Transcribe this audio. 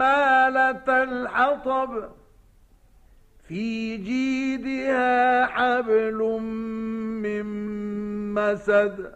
حمالة الحطب في جيدها حبل من مسد